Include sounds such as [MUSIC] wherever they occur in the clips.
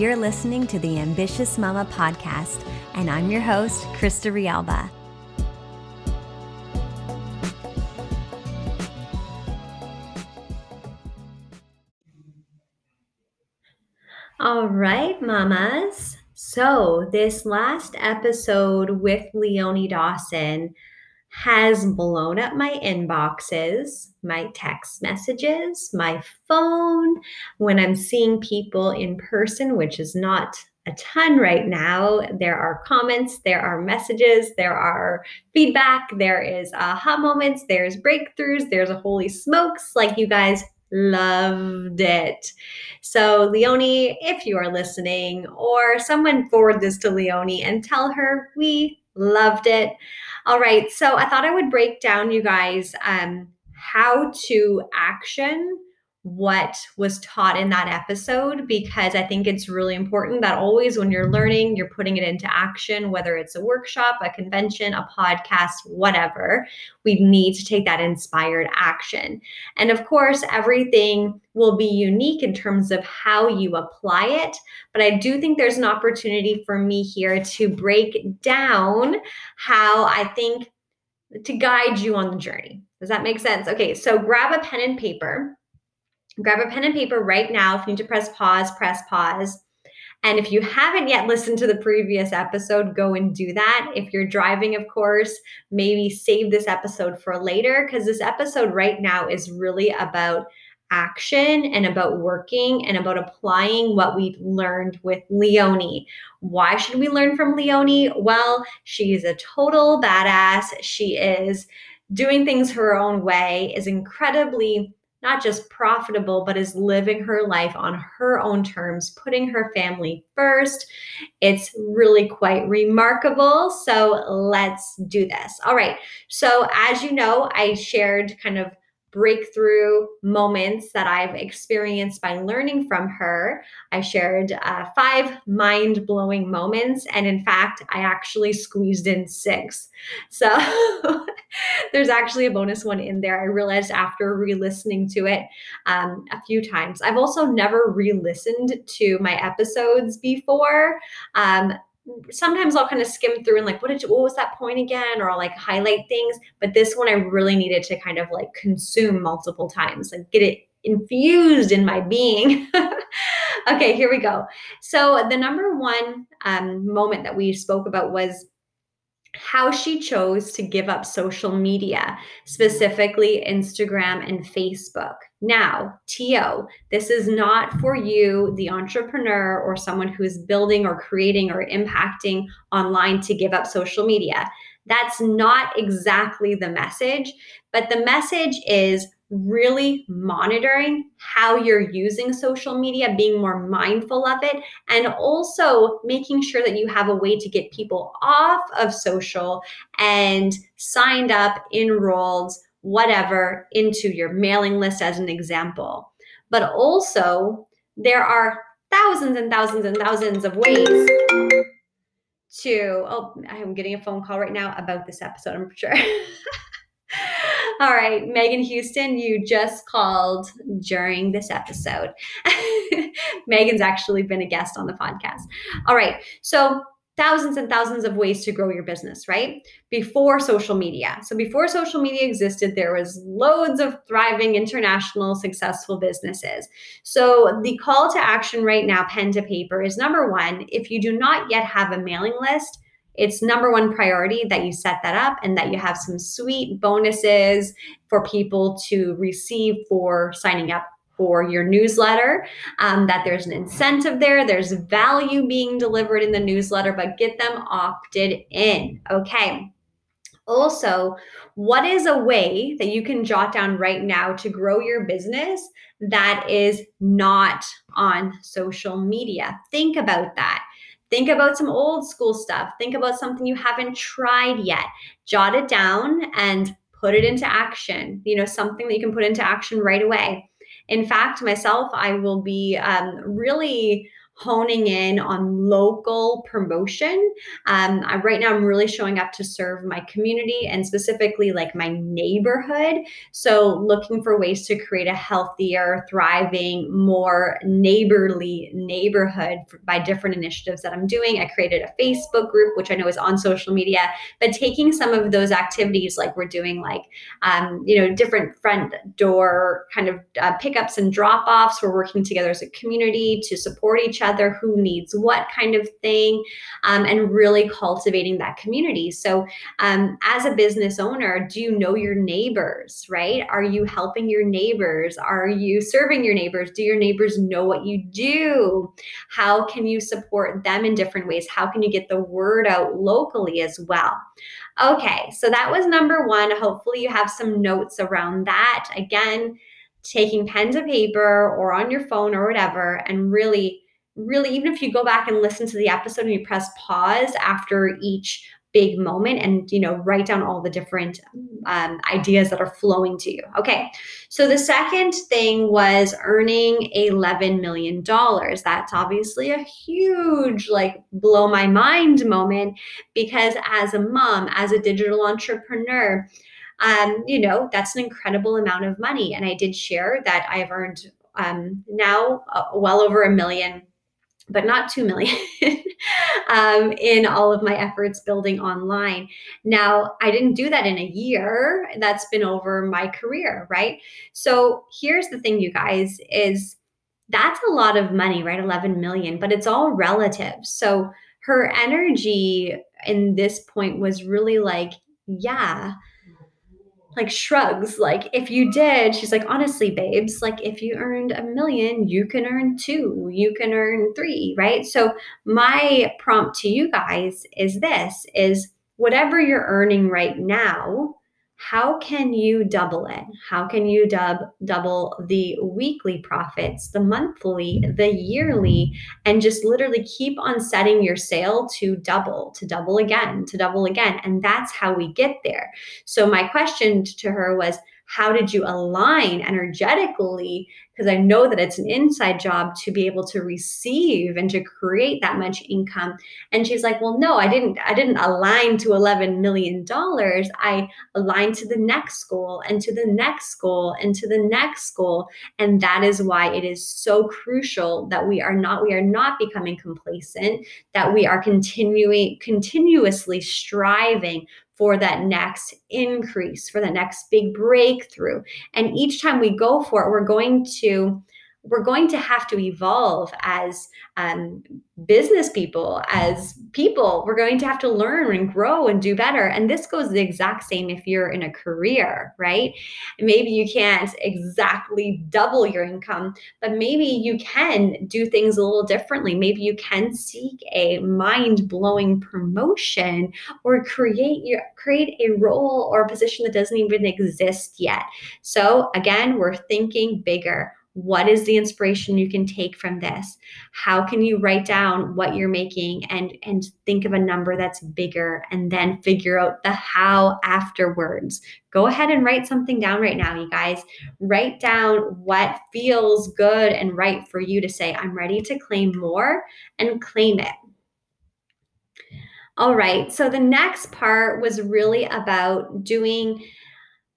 You're listening to the Ambitious Mama podcast, and I'm your host, Krista Rialba. All right, mamas. So, this last episode with Leonie Dawson has blown up my inboxes, my text messages, my phone, when I'm seeing people in person, which is not a ton right now. There are comments, there are messages, there are feedback, there is aha moments, there's breakthroughs, there's a holy smokes. Like you guys loved it. So, Leonie, if you are listening, or someone forward this to Leonie and tell her we loved it. All right. So I thought I would break down, you guys, um, how to action what was taught in that episode because I think it's really important that always when you're learning, you're putting it into action, whether it's a workshop, a convention, a podcast, whatever. We need to take that inspired action. And of course, everything will be unique in terms of how you apply it. But I do think there's an opportunity for me here to break down how I think to guide you on the journey. Does that make sense? Okay, so grab a pen and paper grab a pen and paper right now. If you need to press pause, press pause. And if you haven't yet listened to the previous episode, go and do that. If you're driving, of course, maybe save this episode for later because this episode right now is really about action and about working and about applying what we've learned with Leonie. Why should we learn from Leonie? Well, she's a total badass. She is doing things her own way, is incredibly not just profitable, but is living her life on her own terms, putting her family first. It's really quite remarkable. So let's do this. All right. So, as you know, I shared kind of breakthrough moments that I've experienced by learning from her. I shared uh, five mind blowing moments. And in fact, I actually squeezed in six. So [LAUGHS] [LAUGHS] there's actually a bonus one in there. I realized after re listening to it um, a few times. I've also never re listened to my episodes before. Um, sometimes I'll kind of skim through and like, what did you, what was that point again? Or I'll like highlight things. But this one I really needed to kind of like consume multiple times, like get it infused in my being. [LAUGHS] okay, here we go. So the number one um, moment that we spoke about was how she chose to give up social media, specifically Instagram and Facebook. Now, TO, this is not for you, the entrepreneur or someone who is building or creating or impacting online to give up social media. That's not exactly the message, but the message is really monitoring how you're using social media, being more mindful of it, and also making sure that you have a way to get people off of social and signed up, enrolled, whatever, into your mailing list, as an example. But also, there are thousands and thousands and thousands of ways to. Oh, I'm getting a phone call right now about this episode, I'm sure. [LAUGHS] All right, Megan Houston, you just called during this episode. [LAUGHS] Megan's actually been a guest on the podcast. All right, so thousands and thousands of ways to grow your business, right? Before social media. So before social media existed, there was loads of thriving international successful businesses. So the call to action right now, pen to paper, is number one, if you do not yet have a mailing list, it's number one priority that you set that up and that you have some sweet bonuses for people to receive for signing up for your newsletter, um, that there's an incentive there, there's value being delivered in the newsletter, but get them opted in. Okay. Also, what is a way that you can jot down right now to grow your business that is not on social media? Think about that. Think about some old school stuff. Think about something you haven't tried yet. Jot it down and put it into action. You know, something that you can put into action right away. In fact, myself, I will be um, really honing in on local promotion. Um, I, right now, I'm really showing up to serve my community and specifically like my neighborhood. So, looking for ways to create a healthier, thriving, more neighborly neighborhood by different initiatives that I'm doing. I created a Facebook group, which I know is on social media, but taking some of those activities, like we're doing, like, um, you know, different front door kind of uh, pickups and drop offs. We're working together as a community to support each other other, who needs what kind of thing, um, and really cultivating that community. So, um, as a business owner, do you know your neighbors, right? Are you helping your neighbors? Are you serving your neighbors? Do your neighbors know what you do? How can you support them in different ways? How can you get the word out locally as well? Okay, so that was number one. Hopefully, you have some notes around that. Again, taking pen to paper or on your phone or whatever, and really really, even if you go back and listen to the episode and you press pause after each big moment and you know write down all the different um, ideas that are flowing to you. Okay so the second thing was earning 11 million dollars. That's obviously a huge like blow my mind moment because as a mom as a digital entrepreneur um, you know that's an incredible amount of money. And i did share that i've earned um, now uh, well over a million but not 2 million [LAUGHS] um, in all of my efforts building online. Now, I didn't do that in a year. That's been over my career, right? So here's the thing, you guys, is that's a lot of money, right? 11 million, but it's all relative. So her energy in this point was really like, yeah, like shrugs. Like if you did she's like honestly babes like if you earned a million you can earn two you can earn three right? So my prompt to you guys is this is whatever you're earning right now how can you double it? How can you dub, double the weekly profits, the monthly, the yearly, and just literally keep on setting your sail to double, to double again, to double again? And that's how we get there. So, my question to her was, how did you align energetically? Because i know that it's an inside job to be able to receive and to create that much income. And she's like well no i didn't i didn't align to 11 million dollars. I aligned to the next goal and to the next goal and to the next goal. And that is why it is so crucial that we are not we are not becoming complacent that we are continuing continuously striving for that next increase, for the next big breakthrough. And each time we go for it, we're going to we're going to have to evolve as um, business people, as people. We're going to have to learn and grow and do better. And this goes the exact same if you're in a career, right? Maybe you can't exactly double your income, but maybe you can do things a little differently. Maybe you can seek a mind-blowing promotion or create your create a role or a position that doesn't even exist yet. So again, we're thinking bigger what is the inspiration you can take from this? How can you write down what you're making and and think of a number that's bigger and then figure out the how afterwards? Go ahead and write something down right now you guys. Write down what feels good and right for you to say i'm ready to claim more and claim it. All right so the next part was really about doing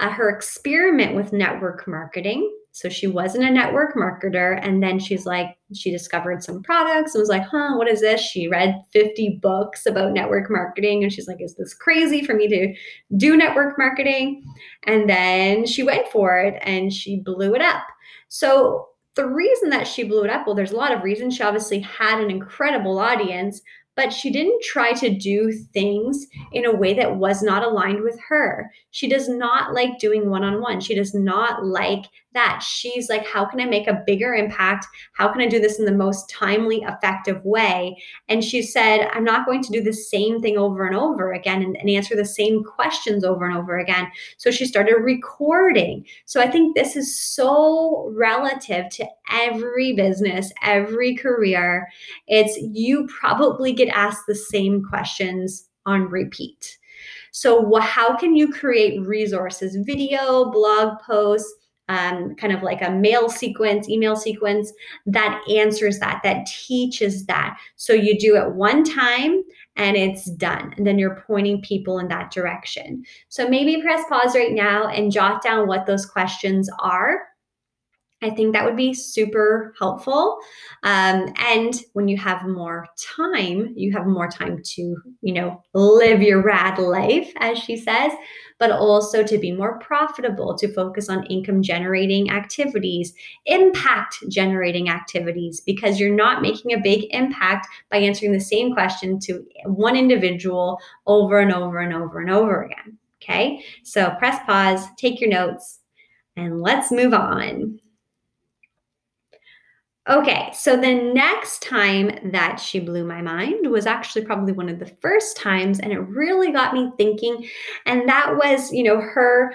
uh, her experiment with network marketing so she wasn't a network marketer. And then she's like, she discovered some products and was like, huh, what is this? She read 50 books about network marketing. And she's like, is this crazy for me to do network marketing? And then she went for it and she blew it up. So the reason that she blew it up, well, there's a lot of reasons. She obviously had an incredible audience, but she didn't try to do things in a way that was not aligned with her. She does not like doing one on one. She does not like that. She's like, how can I make a bigger impact? How can I do this in the most timely, effective way? And she said, I'm not going to do the same thing over and over again and, and answer the same questions over and over again. So she started recording. So I think this is so relative to every business, every career. It's you probably get asked the same questions on repeat. So, how can you create resources, video, blog posts, um, kind of like a mail sequence, email sequence that answers that, that teaches that. So you do it one time and it's done. And then you're pointing people in that direction. So maybe press pause right now and jot down what those questions are I think that would be super helpful. Um, and when you have more time, you have more time to, you know, live your rad life, as she says, but also to be more profitable, to focus on income generating activities, impact generating activities, because you're not making a big impact by answering the same question to one individual over and over and over and over again. Okay. So press pause, take your notes, and let's move on. Okay, so the next time that she blew my mind was actually probably one of the first times, and it really got me thinking. And that was, you know, her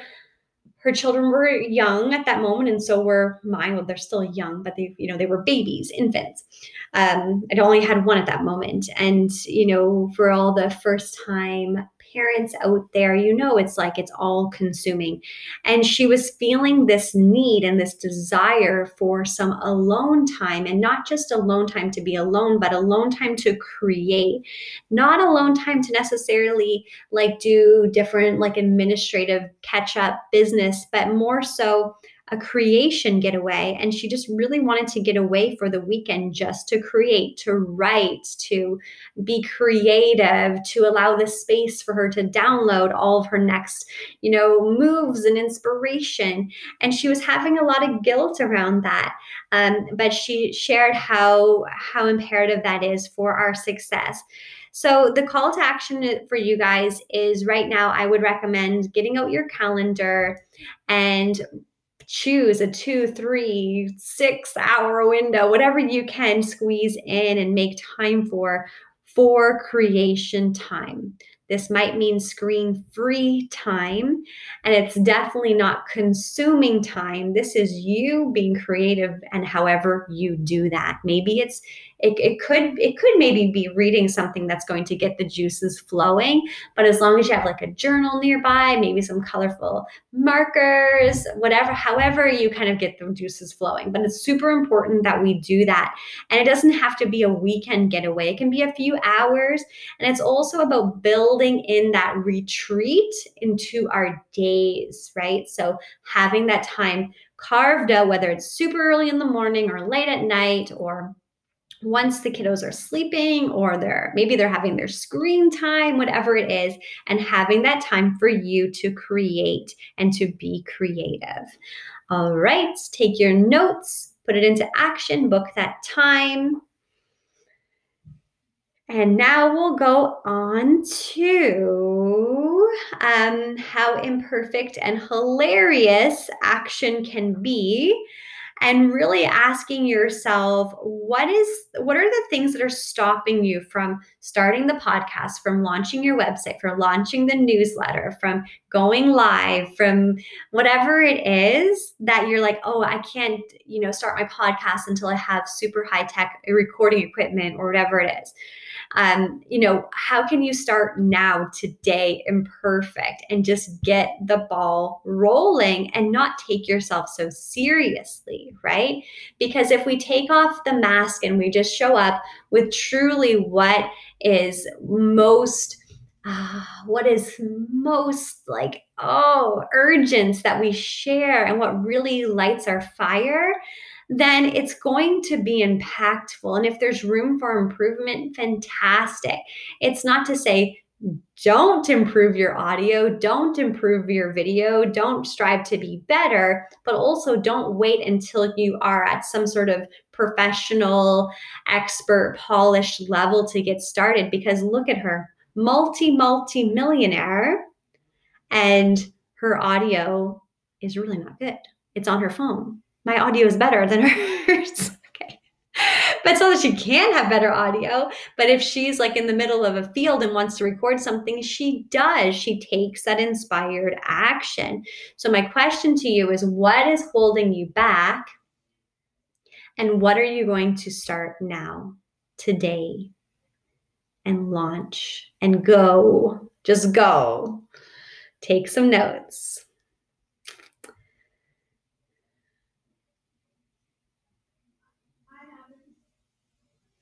her children were young at that moment, and so were mine. Well, they're still young, but they, you know, they were babies, infants. Um, I'd only had one at that moment, and you know, for all the first time parents out there, you know, it's like it's all consuming. And she was feeling this need and this desire for some alone time and not just alone time to be alone, but alone time to create, not alone time to necessarily like do different like administrative catch up business, but more so a creation getaway and she just really wanted to get away for the weekend just to create to write to be creative to allow the space for her to download all of her next you know moves and inspiration. And she was having a lot of guilt around that um, but she shared how how imperative that is for our success. So, the call to action for you guys is right now, I would recommend getting out your calendar and choose a two, three, six hour window, whatever you can squeeze in and make time for, for creation time. This might mean screen free time, and it's definitely not consuming time. This is you being creative and however you do that. Maybe it's it, it could it could maybe be reading something that's going to get the juices flowing but as long as you have like a journal nearby maybe some colorful markers whatever however you kind of get the juices flowing. But it's super important that we do that. And it doesn't have to be a weekend getaway. It can be a few hours. And it's also about building in that retreat into our days right? So having that time carved out whether it's super early in the morning or late at night or once the kiddos are sleeping or they're maybe they're having their screen time whatever it is and having that time for you to create and to be creative. All right take your notes put it into action book that time. And now we'll go on to um, how imperfect and hilarious action can be and really asking yourself what is what are the things that are stopping you from starting the podcast from launching your website from launching the newsletter from going live from whatever it is that you're like oh i can't you know start my podcast until i have super high tech recording equipment or whatever it is um, you know, how can you start now, today, imperfect, and just get the ball rolling and not take yourself so seriously, right? Because if we take off the mask and we just show up with truly what is most uh, what is most like oh urgent that we share and what really lights our fire then it's going to be impactful. And if there's room for improvement, fantastic. It's not to say, don't improve your audio, don't improve your video, don't strive to be better, but also don't wait until you are at some sort of professional, expert, polished level to get started. Because look at her, multi, multi millionaire, and her audio is really not good. It's on her phone my audio is better than [LAUGHS] hers. okay. But not that she can have better audio, but if she's like in the middle of a field and wants to record something, she does. She takes that inspired action. So, my question to you is what is holding you back? And what are you going to start now, today, and launch and go? Just go. Take some notes.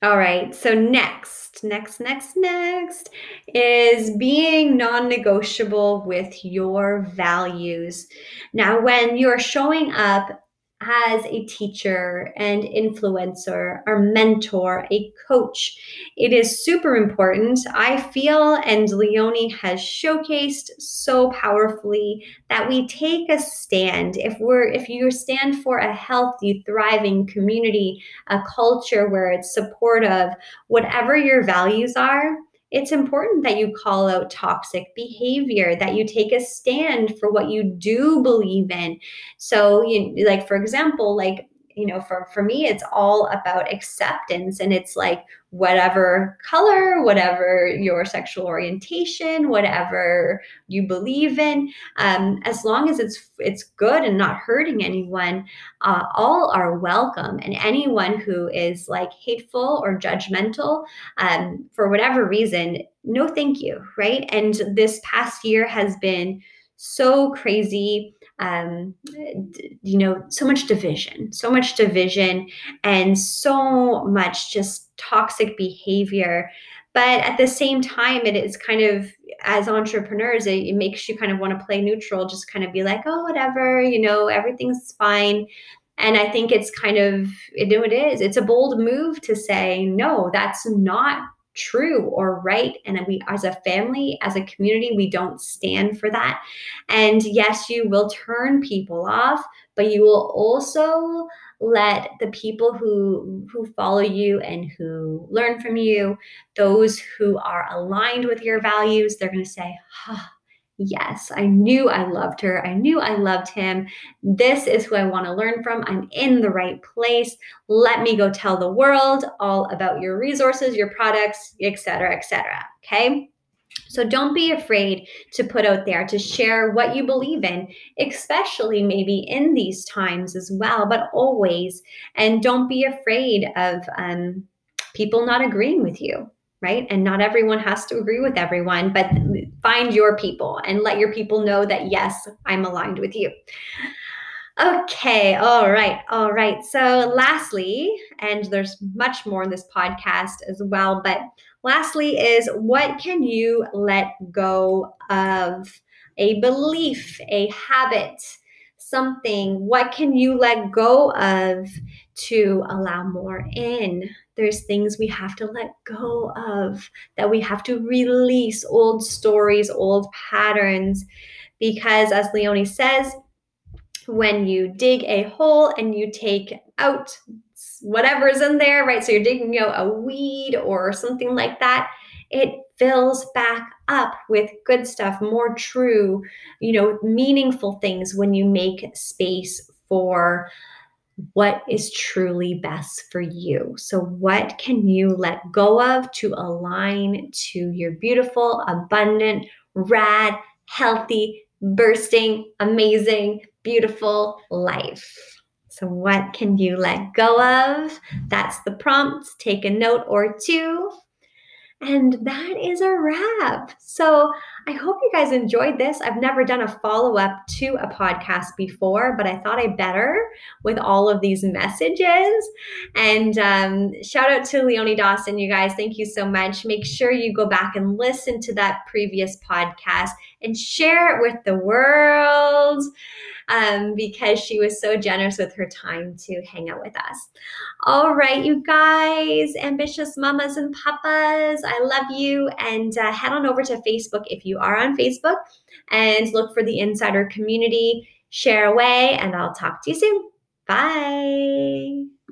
All right. So next, next, next, next is being non-negotiable with your values. Now, when you're showing up as a teacher and influencer or mentor, a coach. It is super important. I feel, and Leonie has showcased so powerfully that we take a stand. If we're if you stand for a healthy, thriving community, a culture where it's supportive, whatever your values are, it's important that you call out toxic behavior, that you take a stand for what you do believe in. So, you like for example, like you know, for for me, it's all about acceptance, and it's like whatever color, whatever your sexual orientation, whatever you believe in, um, as long as it's it's good and not hurting anyone, uh, all are welcome. And anyone who is like hateful or judgmental, um, for whatever reason, no, thank you, right? And this past year has been so crazy um, you know, so much division, so much division, and so much just toxic behavior. But at the same time, it is kind of, as entrepreneurs, it, it makes you kind of want to play neutral, just kind of be like, oh, whatever, you know, everything's fine. And I think it's kind of, you know, it is. It's a bold move to say, no, that's not true or right and we as a family as a community we don't stand for that. And yes you will turn people off but you will also let the people who who follow you and who learn from you those who are aligned with your values they're going to say huh, Yes, I knew I loved her. I knew I loved him. This is who I want to learn from. I'm in the right place. Let me go tell the world all about your resources, your products, etc., etc. Okay? So don't be afraid to put out there to share what you believe in, especially maybe in these times as well, but always. And don't be afraid of um, people not agreeing with you right? And not everyone has to agree with everyone, but find your people and let your people know that, yes, I'm aligned with you. Okay, all right, all right. So, lastly, and there's much more in this podcast as well, but lastly, is what can you let go of? A belief, a habit, something. What can you let go of to allow more in? There's things we have to let go of, that we have to release old stories, old patterns. Because as Leonie says, when you dig a hole and you take out whatever's in there, right? So you're digging out a weed or something like that, it fills back up with good stuff, more true, you know, meaningful things when you make space for what is truly best for you. So, what can you let go of to align to your beautiful, abundant, rad, healthy, bursting, amazing, beautiful life? So, what can you let go of? That's the prompt. Take a note or two. And that is a wrap. So I hope you guys enjoyed this. I've never done a follow up to a podcast before, but I thought I better with all of these messages. And um, shout out to Leonie Dawson, you guys. Thank you so much. Make sure you go back and listen to that previous podcast and share it with the world um, because she was so generous with her time to hang out with us. All right, you guys, ambitious mamas and papas, I love you. And uh, head on over to Facebook if you are on Facebook and look for the insider community. Share away, and I'll talk to you soon. Bye.